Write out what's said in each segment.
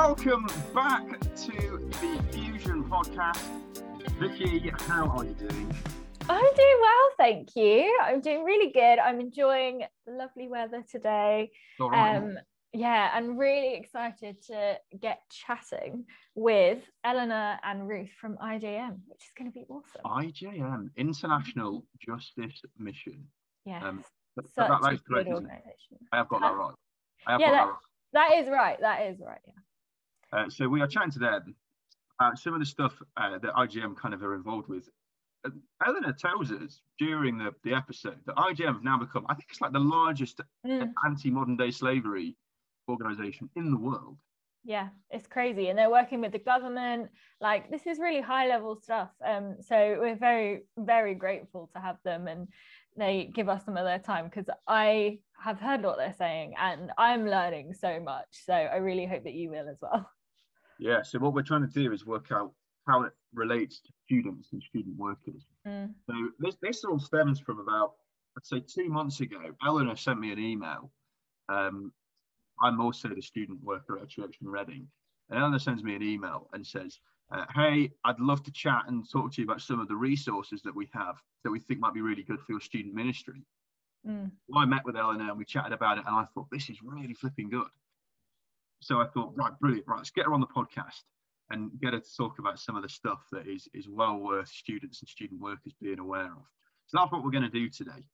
welcome back to the Fusion podcast. Vicky, how are you doing? I'm doing well, thank you. I'm doing really good. I'm enjoying the lovely weather today. Right. Um, yeah, and really excited to get chatting with Eleanor and Ruth from IJM, which is going to be awesome. IJM, International Justice Mission. Yes, Um, but- but such that- that a good correct, isn't it? organisation. I have got that right. I have Yeah, got that- that right. That is right. That is right. Yeah. Uh, so we are chatting to them about some of the stuff uh, that IJM kind of are involved with. Eleanor tells us during the, the episode that IJM have now become, I think it's like the largest Mm, anti-modern day slavery organization in the world. yeah, it's crazy, and they're working with the government. Like this is really high level stuff. Um, so we're very, very grateful to have them, and they give us some of their time because I have heard what they're saying, and I'm learning so much. So I really hope that you will as well. Yeah. So what we're trying to do is work out how it relates to students and student workers. Mm, So this, this all stems from about, I'd say two months ago, Eleanor sent me an email. Um, I'm also the student worker at church in Reading. And Eleanor sends me an email and says, uh, hey, I'd love to chat and talk to you about some of the resources that we have that we think might be really good for your student ministry. mm. Well, I met with Eleanor and we chatted about it and I thought, this is really flipping good. So I thought, right, brilliant, right, let's get her on the podcast and get her to talk about some of the stuff that is, is well worth students and student workers being aware of. So that's what we're going to do today.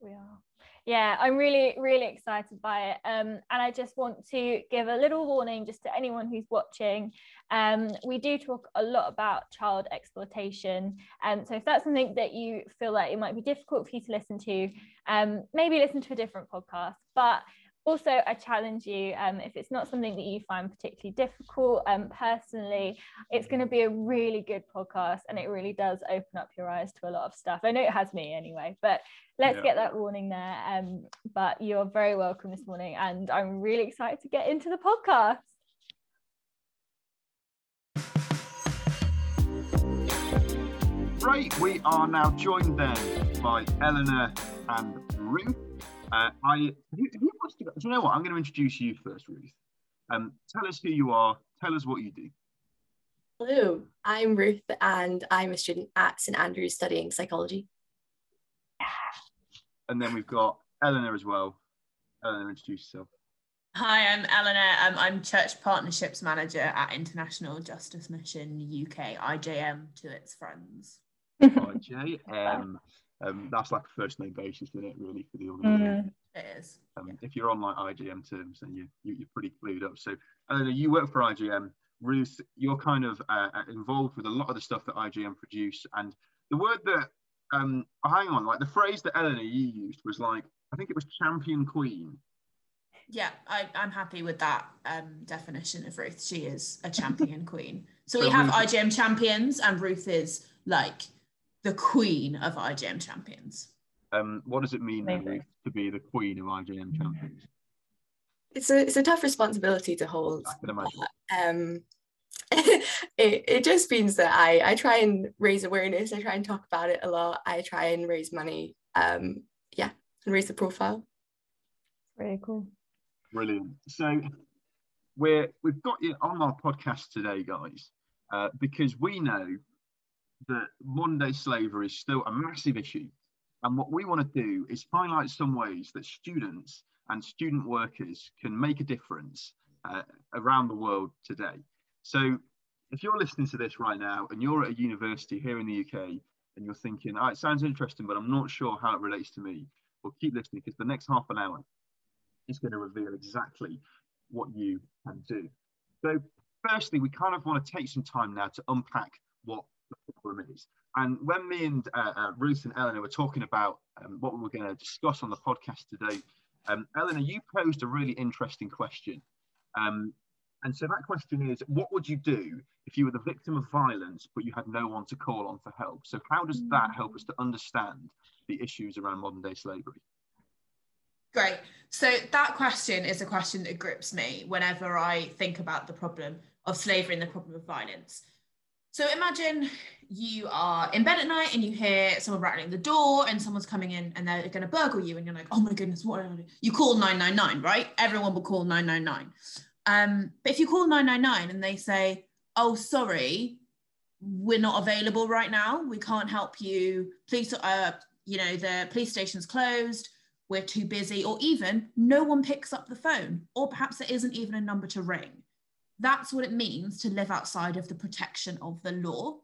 We are. Yeah, I'm really, really excited by it. Um, and I just want to give a little warning just to anyone who's watching. Um, we do talk a lot about child exploitation. Um, so if that's something that you feel like it might be difficult for you to listen to, um, maybe listen to a different podcast. But also, I challenge you um, if it's not something that you find particularly difficult, um, personally, it's going to be a really good podcast and it really does open up your eyes to a lot of stuff. I know it has me anyway, but let's Yeah. get that warning there. Um, but you're very welcome this morning, and I'm really excited to get into the podcast. Right, we are now joined then by Eleanor and Ruth. Uh, I who, who wants to go? Do you know what? I'm going to introduce you first, Ruth. Um, tell us who you are. Tell us what you do. Hello, I'm Ruth and I'm a student at St Andrews studying psychology. And then we've got Eleanor as well. Eleanor, introduce yourself. Hi, I'm Eleanor. Um, I'm Church Partnerships Manager at International Justice Mission UK, IJM to its friends. IJ. Um, that's like a first name basis, isn't it, really, for the organisation? It is. Um, If you're on like IJM terms, then you, you, you're pretty clued up. So, Eleanor, you work for IJM. Ruth, you're kind of uh, uh, involved with a lot of the stuff that IJM produce. And the word that, um, oh, hang on, like the phrase that Eleanor you used was like, I think it was champion queen. Yeah, I, I'm happy with that um, definition of Ruth. She is a champion queen. So we have Ruth- IJM champions, and Ruth is like the queen of IJM champions. Um, what does it mean then, to be the queen of IJM champions? It's a it's a tough responsibility to hold. I can imagine. Um, it, it just means that I, I try and raise awareness, I try and talk about it a lot, I try and raise money, um, yeah, and raise the profile. Really cool. Brilliant. So we're we've got you on our podcast today, guys, uh, because we know that modern day slavery is still a massive issue. And what we want to do is highlight some ways that students and student workers can make a difference uh, around the world today. So if you're listening to this right now and you're at a university here in the UK and you're thinking, oh, it sounds interesting, but I'm not sure how it relates to me, well, keep listening because the next half an hour is going to reveal exactly what you can do. So, firstly, we kind of want to take some time now to unpack what is. And when me and uh, uh, Ruth and Eleanor were talking about um, what we were going to discuss on the podcast today, um, Eleanor, you posed a really interesting question. Um, and so that question is, what would you do if you were the victim of violence, but you had no one to call on for help? So how does that help us to understand the issues around modern day slavery? Great. So that question is a question that grips me whenever I think about the problem of slavery and the problem of violence. So imagine you are in bed at night and you hear someone rattling the door and someone's coming in and they're going to burgle you and you're like, oh my goodness, what? You call 999, right? Everyone will call 999. Um, but if you call 999 and they say, oh, sorry, we're not available right now, we can't help you, please, uh, you know, the police station's closed, we're too busy, or even no one picks up the phone, or perhaps there isn't even a number to ring. That's what it means to live outside of the protection of the law.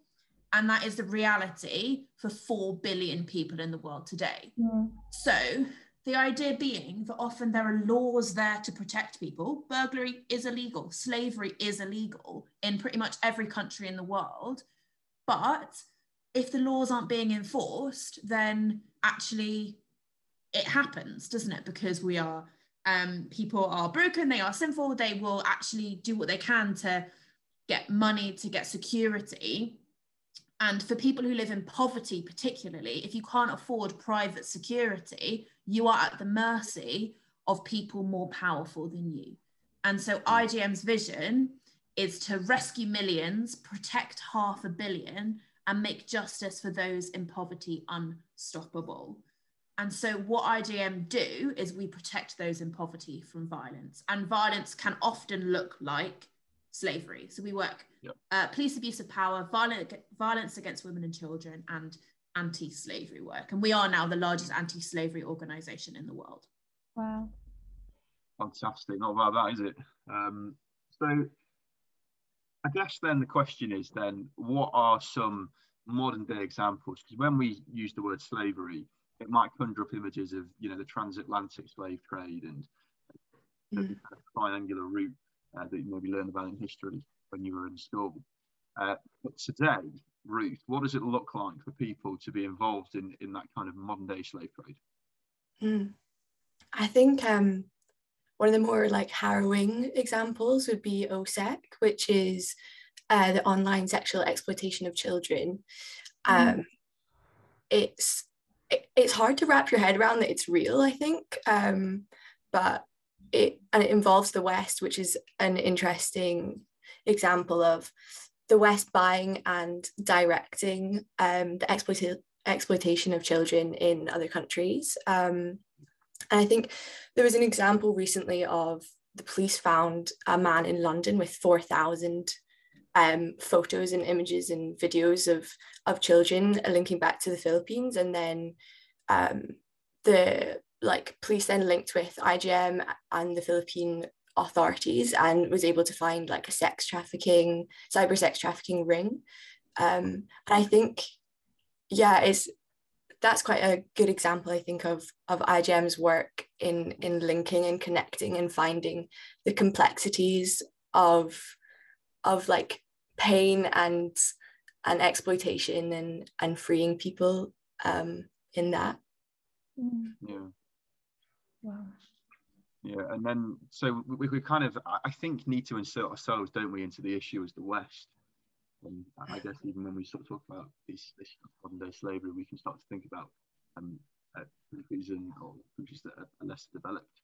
And that is the reality for 4 billion people in the world today. Yeah. So, the idea being that often there are laws there to protect people. Burglary is illegal, slavery is illegal in pretty much every country in the world. But if the laws aren't being enforced, then actually it happens, doesn't it? Because we are um, people are broken, they are sinful, they will actually do what they can to get money, to get security. And for people who live in poverty, particularly, if you can't afford private security, you are at the mercy of people more powerful than you. And so IJM's vision is to rescue millions, protect half a billion, and make justice for those in poverty unstoppable. And so, what IJM do is we protect those in poverty from violence. And violence can often look like slavery. So, we work Yep. uh, police abuse of power, violent, violence against women and children, and anti slavery work. And we are now the largest anti slavery organization in the world. Wow. Fantastic. Not bad, that is it. Um, so, I guess then the question is then, what are some modern day examples? Because when we use the word slavery, it might conjure up images of you know the transatlantic slave trade and the Mm. of triangular route uh, that you maybe learned about in history when you were in school. Uh, but today, Ruth, what does it look like for people to be involved in in that kind of modern day slave trade? Mm. I think um, one of the more like harrowing examples would be OSEC, which is uh, the online sexual exploitation of children. Um, It's it, it's hard to wrap your head around that it's real. I think, um, but it and it involves the West, which is an interesting example of the West buying and directing um, the exploita- exploitation of children in other countries. Um, and I think there was an example recently of the police found a man in London with 4,000 um, photos and images and videos of, of children linking back to the Philippines. And then um, the like police then linked with IJM and the Philippine authorities and was able to find like a sex trafficking, cyber sex trafficking ring. Um, and I think, yeah, it's that's quite a good example, I think, of of IJM's work in in linking and connecting and finding the complexities of of like pain and and exploitation and and freeing people um, in that. Mm. Yeah. Wow. Yeah, and then so we, we kind of I- I think need to insert ourselves, don't we, into the issue as the West. And I guess even when we sort of talk about this, this modern day slavery, we can start to think about um, uh, countries and or countries that are less developed.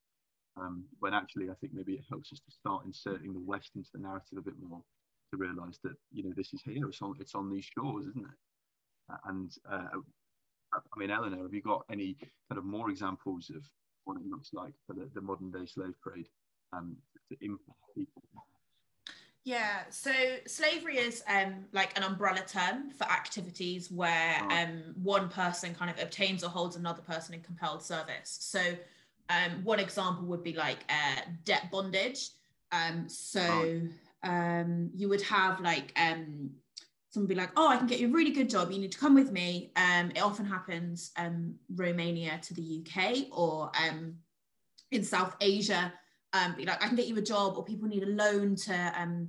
Um, when actually, I think maybe it helps us to start inserting the West into the narrative a bit more to realise that you know this is here, it's on it's on these shores, isn't it? And uh, I mean, Eleanor, have you got any kind of more examples of what it looks like for the, the modern day slave trade um, to impact people? Yeah, so slavery is um, like an umbrella term for activities where Oh. um, one person kind of obtains or holds another person in compelled service. So, um, one example would be like uh, debt bondage. Um, so, um, you would have like um, someone be like, "Oh, I can get you a really good job. You need to come with me." Um, it often happens um, Romania to the UK or um, in South Asia um, be like, I can get you a job, or people need a loan to um,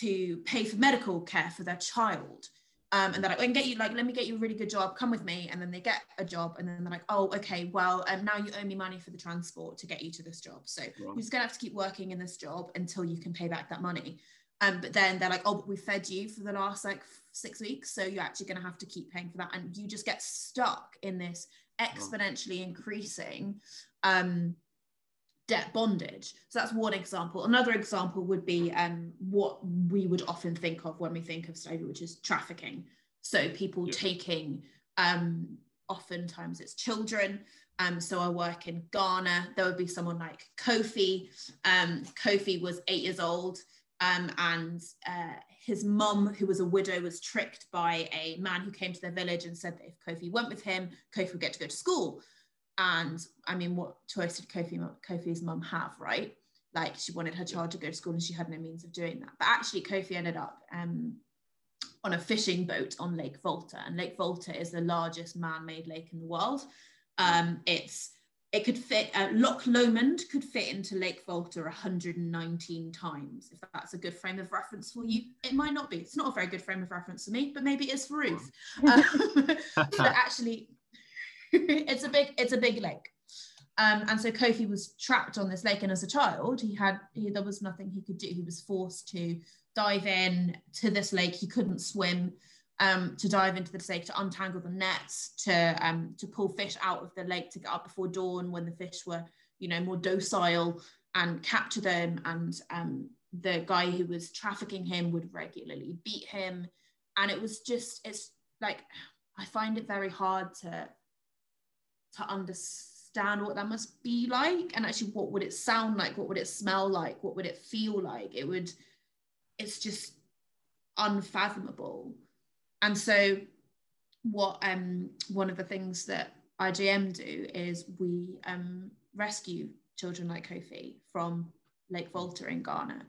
to pay for medical care for their child. Um, and they're like, I can get you, like, let me get you a really good job, come with me. And then they get a job, and then they're like, oh, okay, well, um, now you owe me money for the transport to get you to this job. So Right. you're just gonna have to keep working in this job until you can pay back that money. Um, but then they're like, oh, but we fed you for the last like six weeks, so you're actually gonna have to keep paying for that, and you just get stuck in this exponentially increasing um, debt bondage. So that's one example. Another example would be um, what we would often think of when we think of slavery, which is trafficking. So people taking, um, oftentimes it's children, Um, so I work in Ghana. There would be someone like Kofi. Um, Kofi was eight years old, um, and uh, his mum, who was a widow, was tricked by a man who came to their village and said that if Kofi went with him, Kofi would get to go to school. And I mean, what choice did Kofi, Kofi's mum have, right? Like she wanted her child to go to school and she had no means of doing that. But actually, Kofi ended up um, on a fishing boat on Lake Volta, and Lake Volta is the largest man-made lake in the world. Um, it's it could fit uh, Loch Lomond could fit into Lake Volta 119 times. If that's a good frame of reference for you, it might not be. It's not a very good frame of reference for me, but maybe it is for Ruth. Um, but actually, it's a big it's a big lake. Um, and so Kofi was trapped on this lake, and as a child, he had he, there was nothing he could do. He was forced to dive in to this lake. He couldn't swim. Um, to dive into the lake, to untangle the nets, to um, to pull fish out of the lake to get up before dawn when the fish were, you know, more docile and capture them. And um, the guy who was trafficking him would regularly beat him, and it was just it's like I find it very hard to to understand what that must be like, and actually what would it sound like, what would it smell like, what would it feel like. It would it's just unfathomable. And so, what um, one of the things that IJM do is we um, rescue children like Kofi from Lake Volta in Ghana.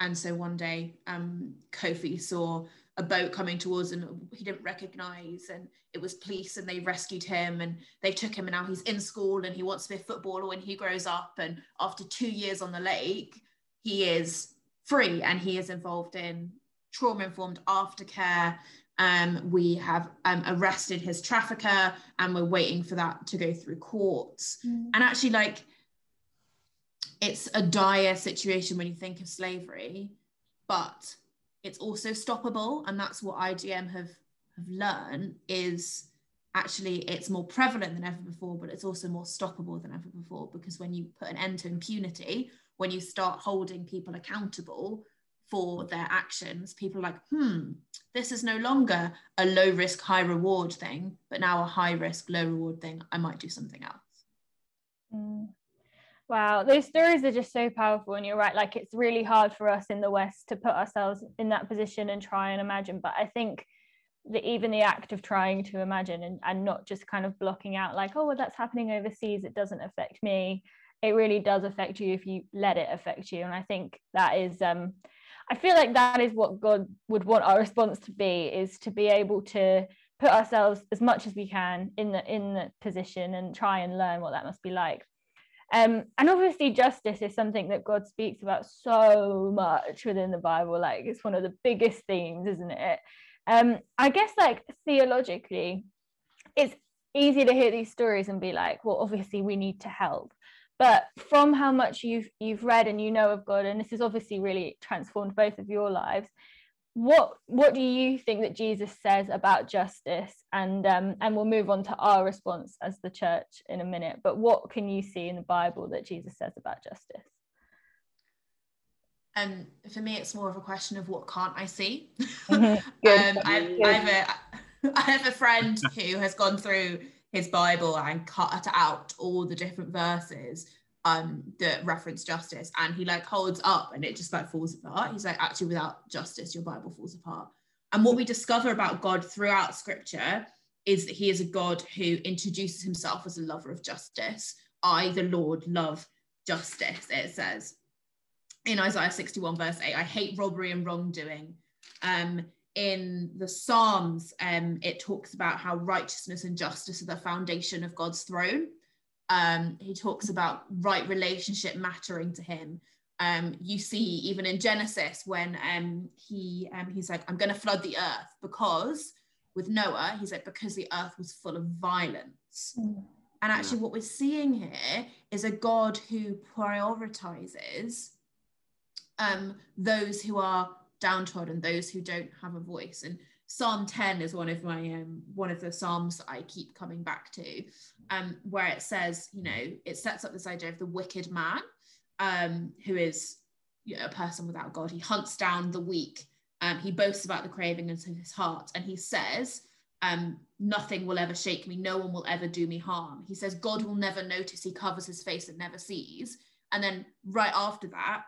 And so one day, um, Kofi saw a boat coming towards him he didn't recognize, and it was police, and they rescued him and they took him. And now he's in school and he wants to be a footballer when he grows up. And after two years on the lake, he is free and he is involved in trauma informed aftercare. Um, we have um, arrested his trafficker and we're waiting for that to go through courts. Mm. And actually, like, it's a dire situation when you think of slavery, but it's also stoppable. And that's what IJM have, have learned is actually it's more prevalent than ever before, but it's also more stoppable than ever before because when you put an end to impunity, when you start holding people accountable for their actions, people are like, hmm, this is no longer a low risk, high reward thing, but now a high risk, low reward thing. I might do something else. Mm. Wow, those stories are just so powerful. And you're right, like it's really hard for us in the West to put ourselves in that position and try and imagine. But I think that even the act of trying to imagine and, and not just kind of blocking out, like, oh, well, that's happening overseas, it doesn't affect me it really does affect you if you let it affect you and i think that is um i feel like that is what god would want our response to be is to be able to put ourselves as much as we can in the in the position and try and learn what that must be like um, and obviously justice is something that god speaks about so much within the bible like it's one of the biggest themes isn't it? Um, i guess like theologically it's easy to hear these stories and be like well obviously we need to help. But from how much you've you've read and you know of god and this has obviously really transformed both of your lives what what do you think that jesus says about justice and um, and we'll move on to our response as the church in a minute but what can you see in the bible that jesus says about justice um, for me, it's more of a question of what can't I see. Mm-hmm. um, I, I, have a, I have a friend who has gone through his Bible and cut out all the different verses um that reference justice and he like holds up and it just like falls apart. He's like actually without justice your bible falls apart. And what we discover about god throughout scripture is that he is a god who introduces himself as a lover of justice. I the lord love justice it says in isaiah 61 verse 8 i hate robbery and wrongdoing. Um in the Psalms, um, it talks about how righteousness and justice are the foundation of God's throne. Um, he talks about right relationship mattering to him. Um, you see, even in Genesis, when um, he um, he's like, "I'm going to flood the earth," because with Noah, he's like, because the earth was full of violence. Mm. And actually, what we're seeing here is a God who prioritizes um, those who are downtrodden, those who don't have a voice. And Psalm 10 is one of my um, one of the psalms I keep coming back to, um, where it says, you know, it sets up this idea of the wicked man, um, who is you know, a person without God. He hunts down the weak. Um, he boasts about the craving of his heart, and he says, um, nothing will ever shake me. No one will ever do me harm. He says, God will never notice. He covers his face and never sees. And then right after that,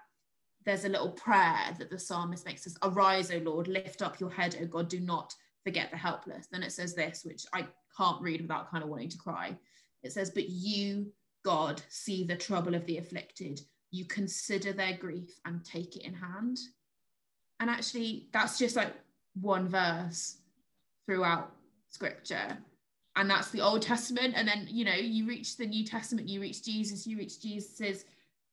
there's a little prayer that the psalmist makes us Arise, O Lord, lift up your head, O God, do not forget the helpless. Then it says this, which I can't read without kind of wanting to cry. It says, But you, God, see the trouble of the afflicted. You consider their grief and take it in hand. And actually, that's just like one verse throughout scripture. And that's the Old Testament. And then, you know, you reach the New Testament, you reach Jesus, you reach Jesus's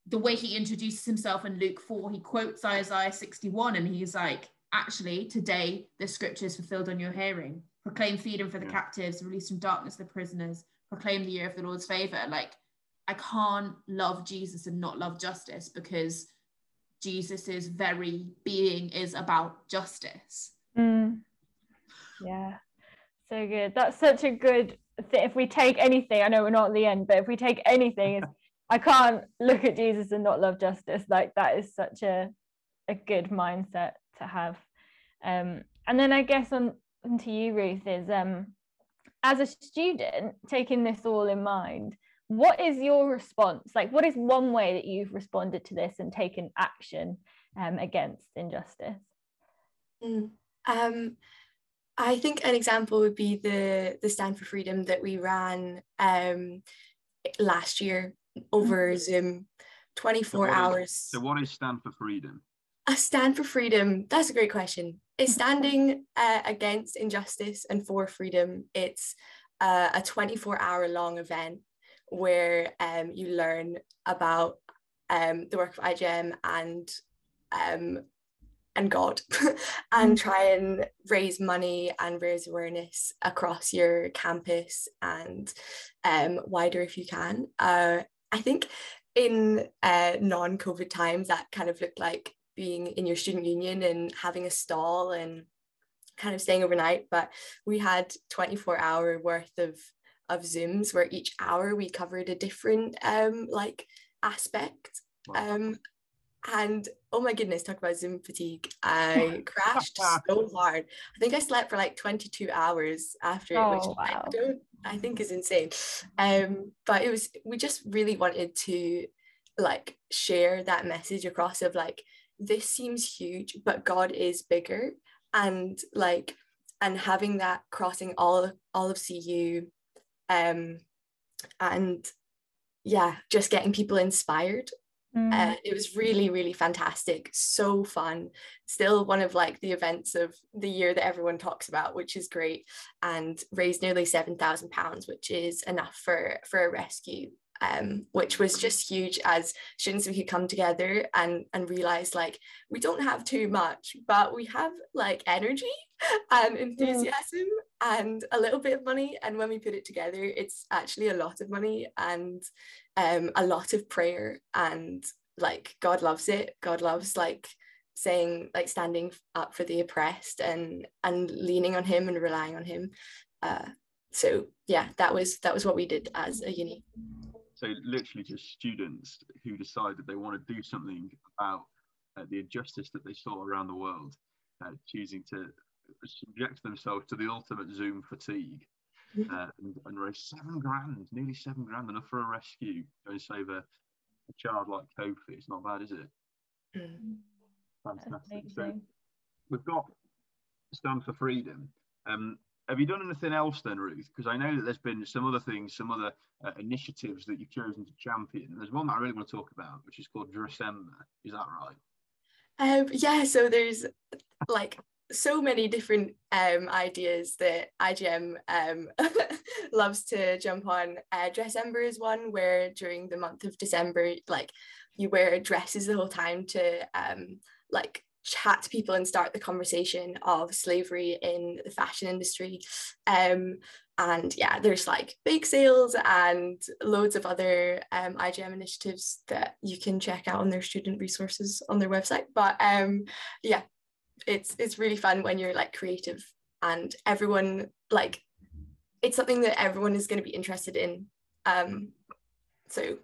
the way he introduces himself in Luke 4, he quotes Isaiah 61 and he's like, actually, today the scripture is fulfilled on your hearing. Proclaim freedom for the yeah. captives, release from darkness the prisoners, proclaim the year of the Lord's favor. Like, I can't love Jesus and not love justice because Jesus's very being is about justice. Mm. Yeah, so good. That's such a good thing. If we take anything, I know we're not at the end, but if we take anything, I can't look at Jesus and not love justice. Like that is such a a good mindset to have. Um, and then I guess on to you, Ruth, is um, as a student taking this all in mind, what is your response? Like, what is one way that you've responded to this and taken action um, against injustice? Mm, um, I think an example would be the the Stand for Freedom that we ran um, last year over mm-hmm. Zoom, 24 so hours. So, what is Stand for Freedom? A Stand for Freedom, that's a great question. It's standing uh, against injustice and for freedom. It's uh, a 24 hour long event where um, you learn about um, the work of IJM and um, and God and mm. try and raise money and raise awareness across your campus and um, wider if you can. Uh, I think in uh, non COVID times, that kind of looked like being in your student union and having a stall and kind of staying overnight. But we had 24 hour worth of of Zooms where each hour we covered a different um, like aspect. Wow. Um, and oh my goodness, talk about Zoom fatigue. I crashed so hard. I think I slept for like 22 hours after oh, it, which wow. I don't I think is insane. Um, but it was we just really wanted to like share that message across of like this seems huge, but God is bigger, and like and having that crossing all all of CU, um, and yeah, just getting people inspired Mm. Uh, it was really, really fantastic. So fun. Still one of like the events of the year that everyone talks about, which is great. And raised nearly seven thousand pounds, which is enough for for a rescue. Um, which was just huge as students we could come together and and realize like we don't have too much, but we have like energy and enthusiasm and a little bit of money. And when we put it together, it's actually a lot of money and um, a lot of prayer and like God loves it. God loves like saying like standing up for the oppressed and and leaning on him and relying on him. Uh, so yeah, that was that was what we did as a uni. So literally just students who decided they want to do something about uh, the injustice that they saw around the world, uh, choosing to subject themselves to the ultimate Zoom fatigue uh, and, and raise seven grand, nearly seven grand, enough for a rescue. Go and save a, a child like Kofi. It's not bad, is it? Mm. Fantastic. So we've got Stand for Freedom. Um, have you done anything else then, Ruth? Because I know that there's been some other things, some other uh, initiatives that you've chosen to champion. There's one that I really want to talk about, which is called Dressember. Is that right? Um, yeah, so there's like so many different um, ideas that IJM um, loves to jump on. Uh, Dressember is one where during the month of December, like you wear dresses the whole time to um, like chat to people and start the conversation of slavery in the fashion industry. Um, and yeah, there's like bake sales and loads of other um, IJM initiatives that you can check out on their student resources on their website. But um, yeah, it's it's really fun when you're like creative and everyone like it's something that everyone is going to be interested in um so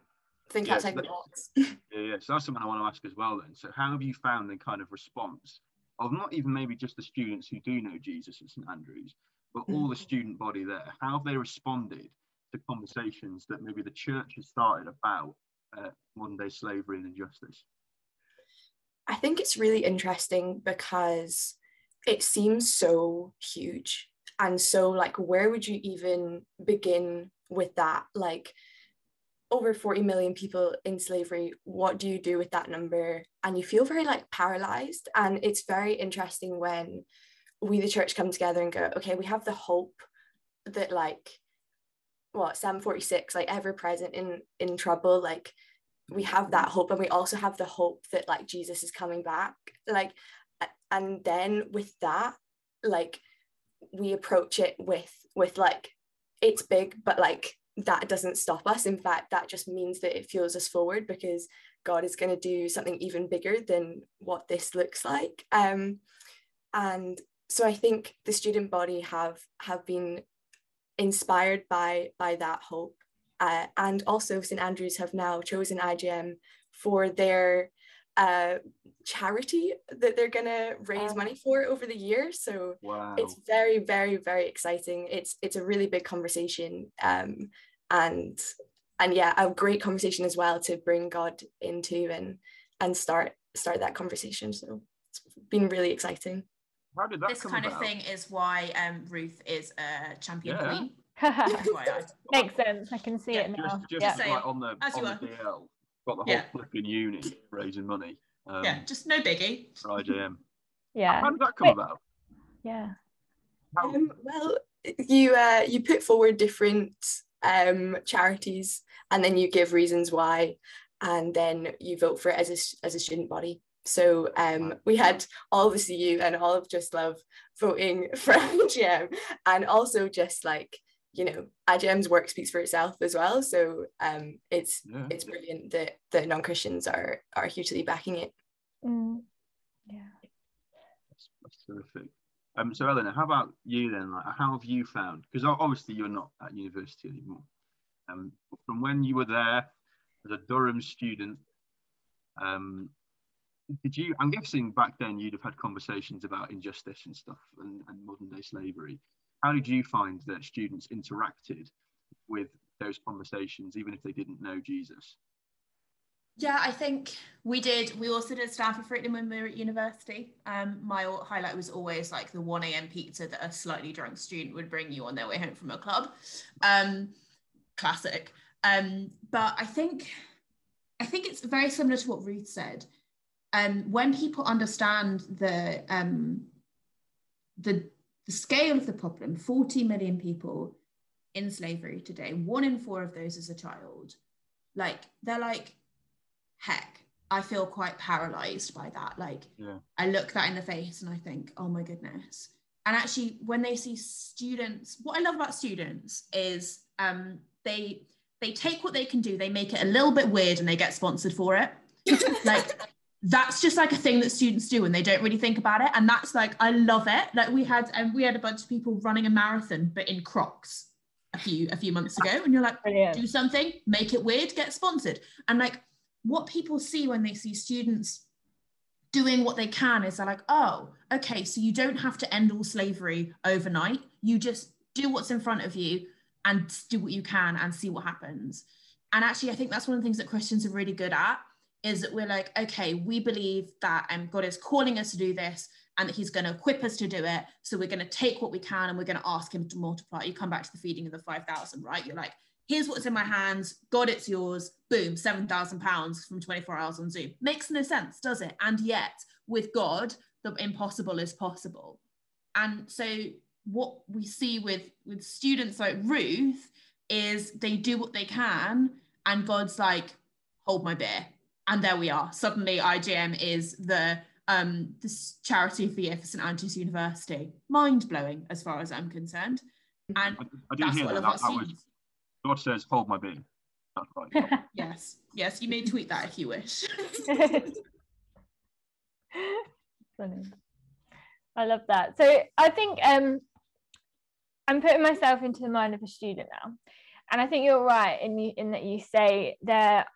think yeah, outside the box yeah yeah so that's something i want to ask as well then so how have you found the kind of response of not even maybe just the students who do know jesus at st andrews but all the student body there, how have they responded to conversations that maybe the church has started about uh, modern day slavery and injustice? I think it's really interesting because it seems so huge. And so, like, where would you even begin with that? Like, over 40 million people in slavery, what do you do with that number? And you feel very, like, paralyzed. And it's very interesting when we, the church, come together and go, okay, we have the hope that, like, what, Psalm 46, like, ever present in, in trouble, like, we have that hope and we also have the hope that like jesus is coming back like and then with that like we approach it with with like it's big but like that doesn't stop us in fact that just means that it fuels us forward because god is going to do something even bigger than what this looks like um and so i think the student body have have been inspired by by that hope uh, and also St Andrews have now chosen IJM for their uh, charity that they're going to raise money for over the year. So wow. it's very, very, very exciting. It's it's a really big conversation, um, and and yeah, a great conversation as well to bring God into and and start start that conversation. So it's been really exciting. How did that this come kind about? of thing is why um, Ruth is a champion Yeah. queen. Makes sense. I can see Yeah, it now. Just, just yeah. Like on the As on the. DL, got the whole Yeah. flipping uni raising money. Um, yeah, just no biggie. for IJM. yeah. How did that come Wait. about? Yeah. How, Um, well, you uh, you put forward different um, charities, and then you give reasons why, and then you vote for it as a s- as a student body. So um, we had all of the CU and all of Just Love voting for IJM, and also just like you know, IJM's work speaks for itself as well. So um, it's yeah. it's brilliant that that non Christians are are hugely backing it. Mm. Yeah. That's, that's terrific. Um, so Eleanor, how about you then? Like, how have you found? Because obviously you're not at university anymore. Um, from when you were there as a Durham student, um, did you? I'm guessing back then you'd have had conversations about injustice and stuff and, and modern day slavery. How did you find that students interacted with those conversations, even if they didn't know Jesus? Yeah, I think we did. We also did Stand for Freedom when we were at university. Um, my highlight was always like the 1 a.m. pizza that a slightly drunk student would bring you on their way home from a club. Um, classic. Um, but I think I think it's very similar to what Ruth said. Um, when people understand the um, the the scale of the problem, 40 million people in slavery today, one in four of those is a child. Like they're like, heck, I feel quite paralyzed by that. Like Yeah. I look that in the face and I think, oh my goodness. And actually, when they see students, what I love about students is um, they they take what they can do, they make it a little bit weird, and they get sponsored for it. like that's just like a thing that students do, and they don't really think about it. And that's like I love it. Like we had and we had a bunch of people running a marathon, but in Crocs a few a few months ago, and you're like, Brilliant. do something, make it weird, get sponsored. And like what people see when they see students doing what they can is they're like, oh, okay, so you don't have to end all slavery overnight. You just do what's in front of you and do what you can and see what happens. And actually, I think that's one of the things that Christians are really good at is that we're like, okay, we believe that um, God is calling us to do this and that he's going to equip us to do it. So we're going to take what we can and we're going to ask him to multiply. You come back to the feeding of the 5,000, right? You're like, here's what's in my hands. God, it's yours. Boom, 7,000 pounds from 24 hours on Zoom. Makes no sense, does it? And yet, with God, the impossible is possible. And so what we see with, with students like Ruth is they do what they can and God's like, hold my beer. And there we are. Suddenly IJM is the um, this charity of the year for St Andrews University. Mind blowing as far as I'm concerned. And I, I didn't that's hear that. love That, about that was students. God says, "Hold my beer." That's right. Yes, yes, you may tweet that if you wish. Brilliant. I love that. So I think um, I'm putting myself into the mind of a student now, and I think you're right in you, in that you say that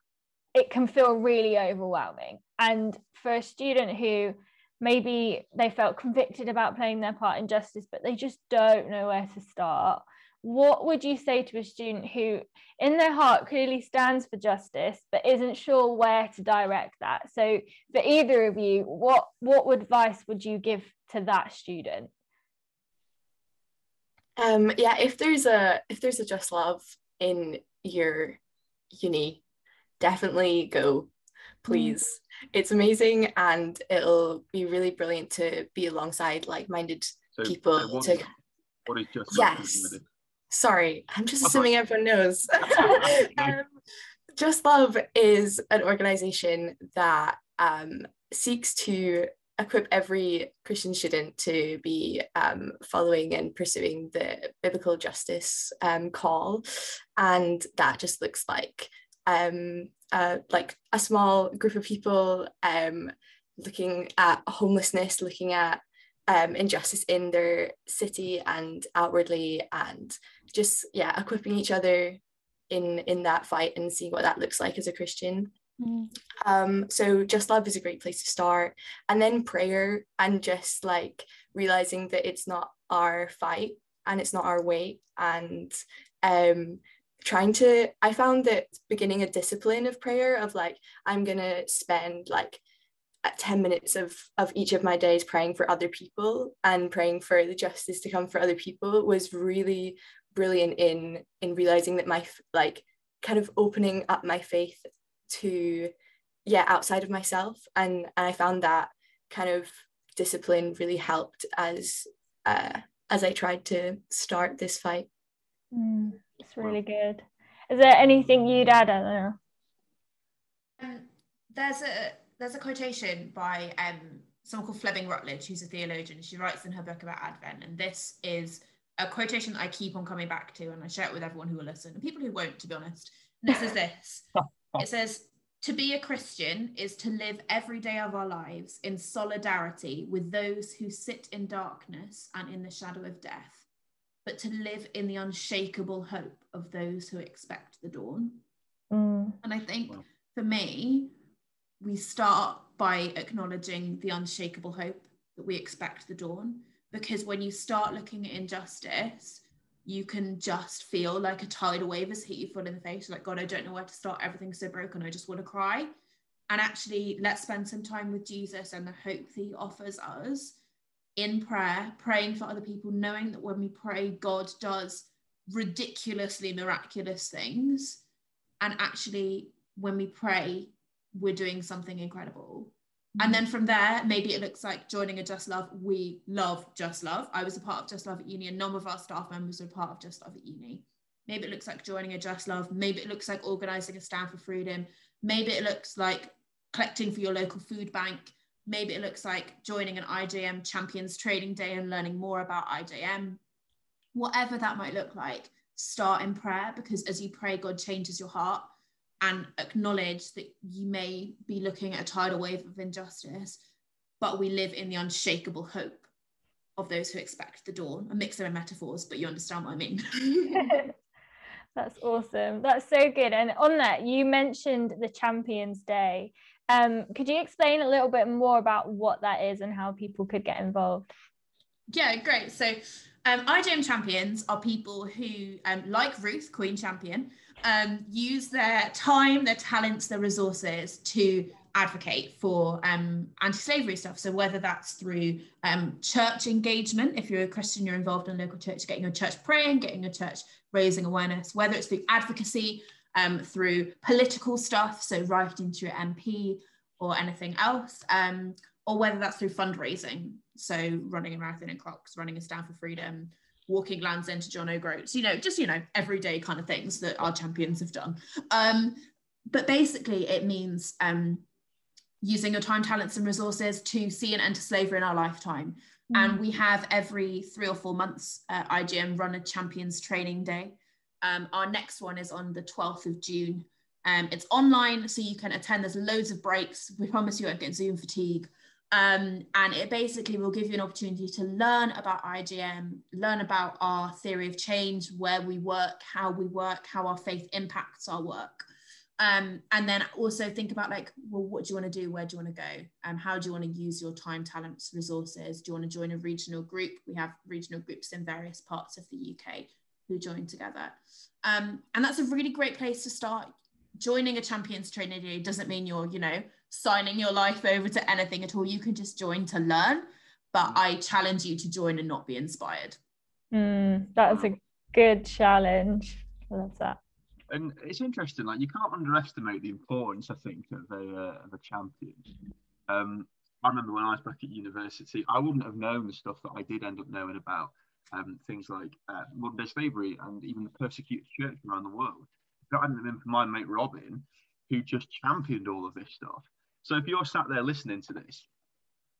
it can feel really overwhelming, and for a student who maybe they felt convicted about playing their part in justice, but they just don't know where to start. What would you say to a student who, in their heart, clearly stands for justice, but isn't sure where to direct that? So, for either of you, what what advice would you give to that student? Um, yeah, if there's a if there's a just love in your uni, definitely go, please. Mm it's amazing and it'll be really brilliant to be alongside like-minded so, people so to what is just yes sorry i'm just assuming everyone knows. Um, just love is an organization that um, seeks to equip every christian student to be um, following and pursuing the biblical justice um, call. And that just looks like um, uh, like a small group of people um, looking at homelessness, looking at um, injustice in their city and outwardly, and just yeah, equipping each other in in that fight and seeing what that looks like as a Christian. Mm. Um, so just love is a great place to start, and then prayer and just like realizing that it's not our fight and it's not our weight and um, trying to i found that beginning a discipline of prayer of like i'm gonna spend like 10 minutes of of each of my days praying for other people and praying for the justice to come for other people was really brilliant in in realizing that my like kind of opening up my faith to yeah outside of myself and, and i found that kind of discipline really helped as uh, as i tried to start this fight mm. It's really good. Is there anything you'd add, Eleanor? Um, there's a there's a quotation by um, someone called Fleming Rutledge, who's a theologian. She writes in her book about Advent, and this is a quotation I keep on coming back to, and I share it with everyone who will listen, and people who won't, to be honest. And this is this. it says, "To be a Christian is to live every day of our lives in solidarity with those who sit in darkness and in the shadow of death." but to live in the unshakable hope of those who expect the dawn. Mm. And I think wow. for me, we start by acknowledging the unshakable hope that we expect the dawn. Because when you start looking at injustice, you can just feel like a tidal wave has hit you full in the face. Like, God, I don't know where to start. Everything's so broken. I just want to cry. And actually, let's spend some time with Jesus and the hope that he offers us in prayer, praying for other people, knowing that when we pray, God does ridiculously miraculous things. And actually, when we pray, we're doing something incredible. Mm-hmm. And then from there, maybe it looks like joining a Just Love. We love Just Love. I was a part of Just Love at uni, and none of our staff members were part of Just Love at uni. Maybe it looks like joining a Just Love. Maybe it looks like organizing a stand for freedom. Maybe it looks like collecting for your local food bank maybe it looks like joining an IJM Champions Training Day and learning more about IJM. Whatever that might look like, start in prayer because as you pray, God changes your heart and acknowledge that you may be looking at a tidal wave of injustice, but we live in the unshakable hope of those who expect the dawn. A mix of metaphors, but you understand what I mean. That's awesome. That's so good. And on that, you mentioned the Champions Day. Um, could you explain a little bit more about what that is and how people could get involved? Yeah, great. So, um, IJM champions are people who, um, like Ruth, Queen Champion, um, use their time, their talents, their resources to advocate for um, anti-slavery stuff. So whether that's through um, church engagement, if you're a Christian, you're involved in local church, getting your church praying, getting your church raising awareness, whether it's through advocacy, um, through political stuff, so writing to your MP or anything else, um, or whether that's through fundraising, so running a marathon in Crocs, running a Stand for Freedom, walking Land's End to John O'Groats, you know, just, you know, everyday kind of things that our champions have done. Um, but basically it means um, using your time, talents and resources to see an end to slavery in our lifetime. Mm. And we have every three or four months, uh, IJM run a champions training day. Um, our next one is on the 12th of June. Um, it's online, so you can attend. There's loads of breaks. We promise you won't get Zoom fatigue. Um, and it basically will give you an opportunity to learn about IJM, learn about our theory of change, where we work, how we work, how our faith impacts our work. Um, and then also think about like, well, what do you want to do? Where do you want to go? Um, how do you want to use your time, talents, resources? Do you want to join a regional group? We have regional groups in various parts of the UK who join together. Um, and that's a really great place to start. Joining a champions training doesn't mean you're, you know, signing your life over to anything at all. You can just join to learn, but I challenge you to join and not be inspired. Mm, that's a good challenge. I love that and it's interesting. Like you can't underestimate the importance, I think, of a uh, of a champion. Um, I remember when I was back at university, I wouldn't have known the stuff that I did end up knowing about um, things like uh, modern day slavery and even the persecuted church around the world. If that hadn't been for my mate Robin, who just championed all of this stuff. So if you're sat there listening to this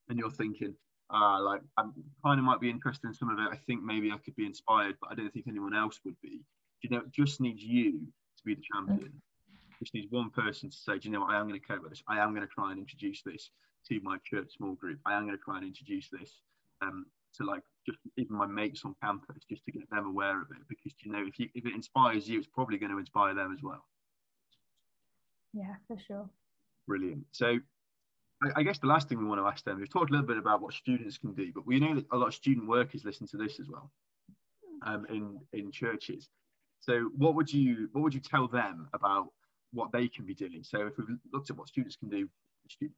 and you're thinking, uh, like I kind of might be interested in some of it, I think maybe I could be inspired, but I don't think anyone else would be you know, it just needs you to be the champion. Just needs one person to say, do you know what, I am going to cope with this. I am going to try and introduce this to my church small group. I am going to try and introduce this um, to like just even my mates on campus, just to get them aware of it. Because you know, if you if it inspires you, it's probably going to inspire them as well. Yeah, for sure. Brilliant. So I, guess the last thing we want to ask them, we've talked a little bit about what students can do, but we know that a lot of student workers listen to this as well um, in, in churches. So what would you what would you tell them about what they can be doing? So if we've looked at what students can do, student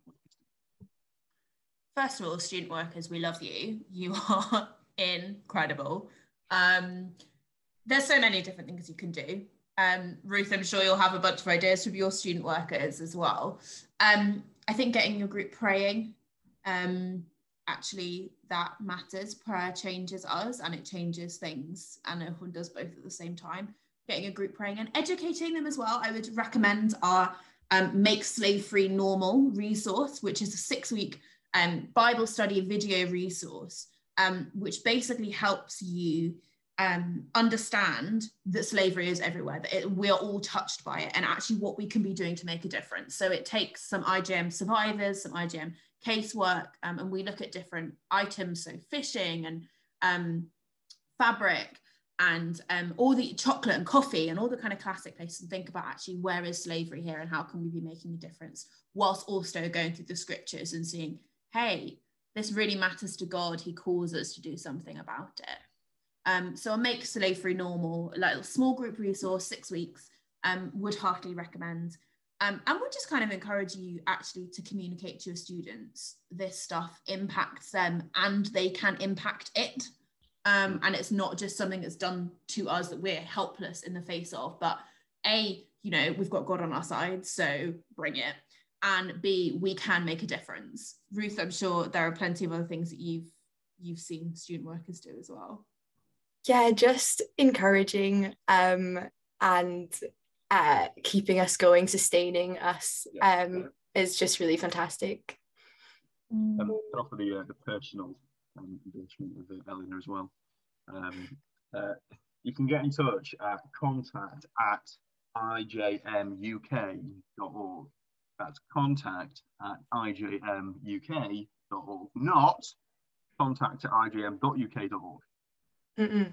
First of all, student workers, we love you. You are incredible. Um, there's so many different things you can do. Um, Ruth, I'm sure you'll have a bunch of ideas from your student workers as well. Um, I think getting your group praying, um, actually that matters. Prayer changes us and it changes things, and everyone does both at the same time. Getting a group praying and educating them as well. I would recommend our um, Make Slave Free Normal resource, which is a six week um, Bible study video resource, um, which basically helps you um, understand that slavery is everywhere, that it, we're all touched by it, and actually what we can be doing to make a difference. So it takes some IJM survivors, some IJM casework um, and we look at different items, so fishing and um, fabric and um, all the chocolate and coffee and all the kind of classic places and think about actually where is slavery here and how can we be making a difference whilst also going through the scriptures and seeing, hey, this really matters to God. He calls us to do something about it. Um, so I make slavery normal, like a small group resource, six weeks, um, would heartily recommend. Um, and would just kind of encourage you actually to communicate to your students this stuff impacts them and they can impact it. Um, and it's not just something that's done to us that we're helpless in the face of, but A, you know, we've got God on our side, so bring it. And B, we can make a difference. Ruth, I'm sure there are plenty of other things that you've you've seen student workers do as well. Yeah, just encouraging um, and uh, keeping us going, sustaining us um, is just really fantastic. Um, mm. offer the, uh, the personal um, engagement with Eleanor as well. Um, uh, you can get in touch at contact at ijmuk.org. That's contact at ijmuk.org, not contact at ijm.uk.org. Mm-mm.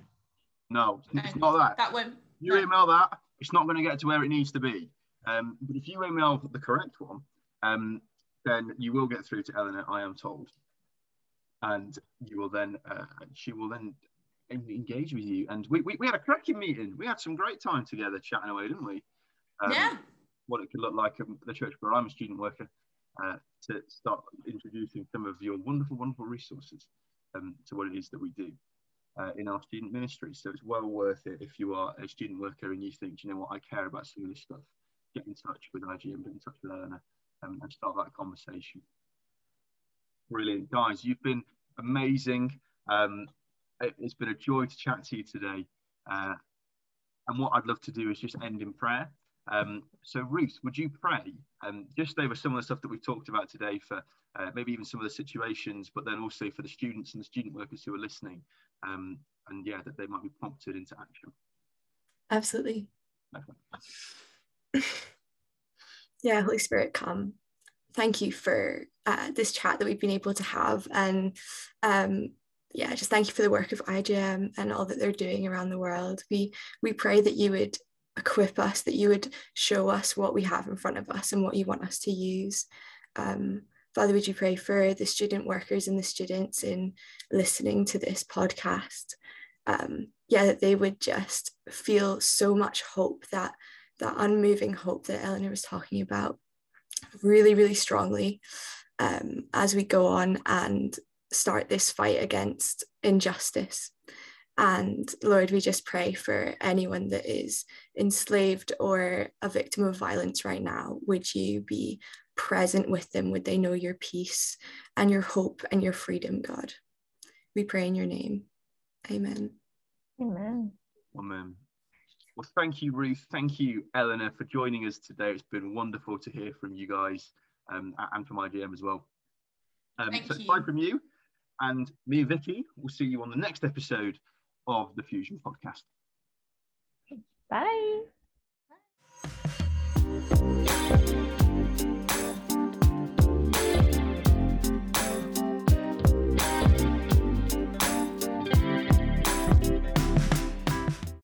No, it's not that. That won't. You no. email that, it's not going to get to where it needs to be. Um, but if you email the correct one, um, then you will get through to Eleanor, I am told. And you will then, uh, she will then engage with you. And we, we, we, had a cracking meeting. We had some great time together chatting away, didn't we? Um, yeah. What it could look like at the church where I'm a student worker uh, to start introducing some of your wonderful, wonderful resources um, to what it is that we do uh, in our student ministry. So it's well worth it if you are a student worker and you think, you know what, I care about some of this stuff. Get in touch with IJM, get in touch with Eleanor, um, and start that conversation. Brilliant, guys! You've been amazing. Um, it, has been a joy to chat to you today. Uh, and what I'd love to do is just end in prayer. Um, so, Ruth, would you pray um, just over some of the stuff that we've talked about today for uh, maybe even some of the situations, but then also for the students and the student workers who are listening, um, and yeah, that they might be prompted into action. Absolutely. yeah, Holy Spirit, come. Thank you for uh, this chat that we've been able to have, and um, yeah, just thank you for the work of IJM and all that they're doing around the world. We we pray that you would equip us, that you would show us what we have in front of us and what you want us to use. Um, Father, would you pray for the student workers and the students in listening to this podcast? Um, yeah, that they would just feel so much hope that that unmoving hope that Eleanor was talking about really, really strongly um, as we go on and start this fight against injustice. And Lord, we just pray for anyone that is enslaved or a victim of violence right now. Would you be present with them? Would they know your peace and your hope and your freedom, God? We pray in your name. Amen. Amen. Amen. Well, thank you, Ruth. Thank you, Eleanor, for joining us today. It's been wonderful to hear from you guys um, and from IJM as well. Um, Thank so you. bye from you. And me and Vicky will see you on the next episode of the Fusion Podcast. Bye. Bye.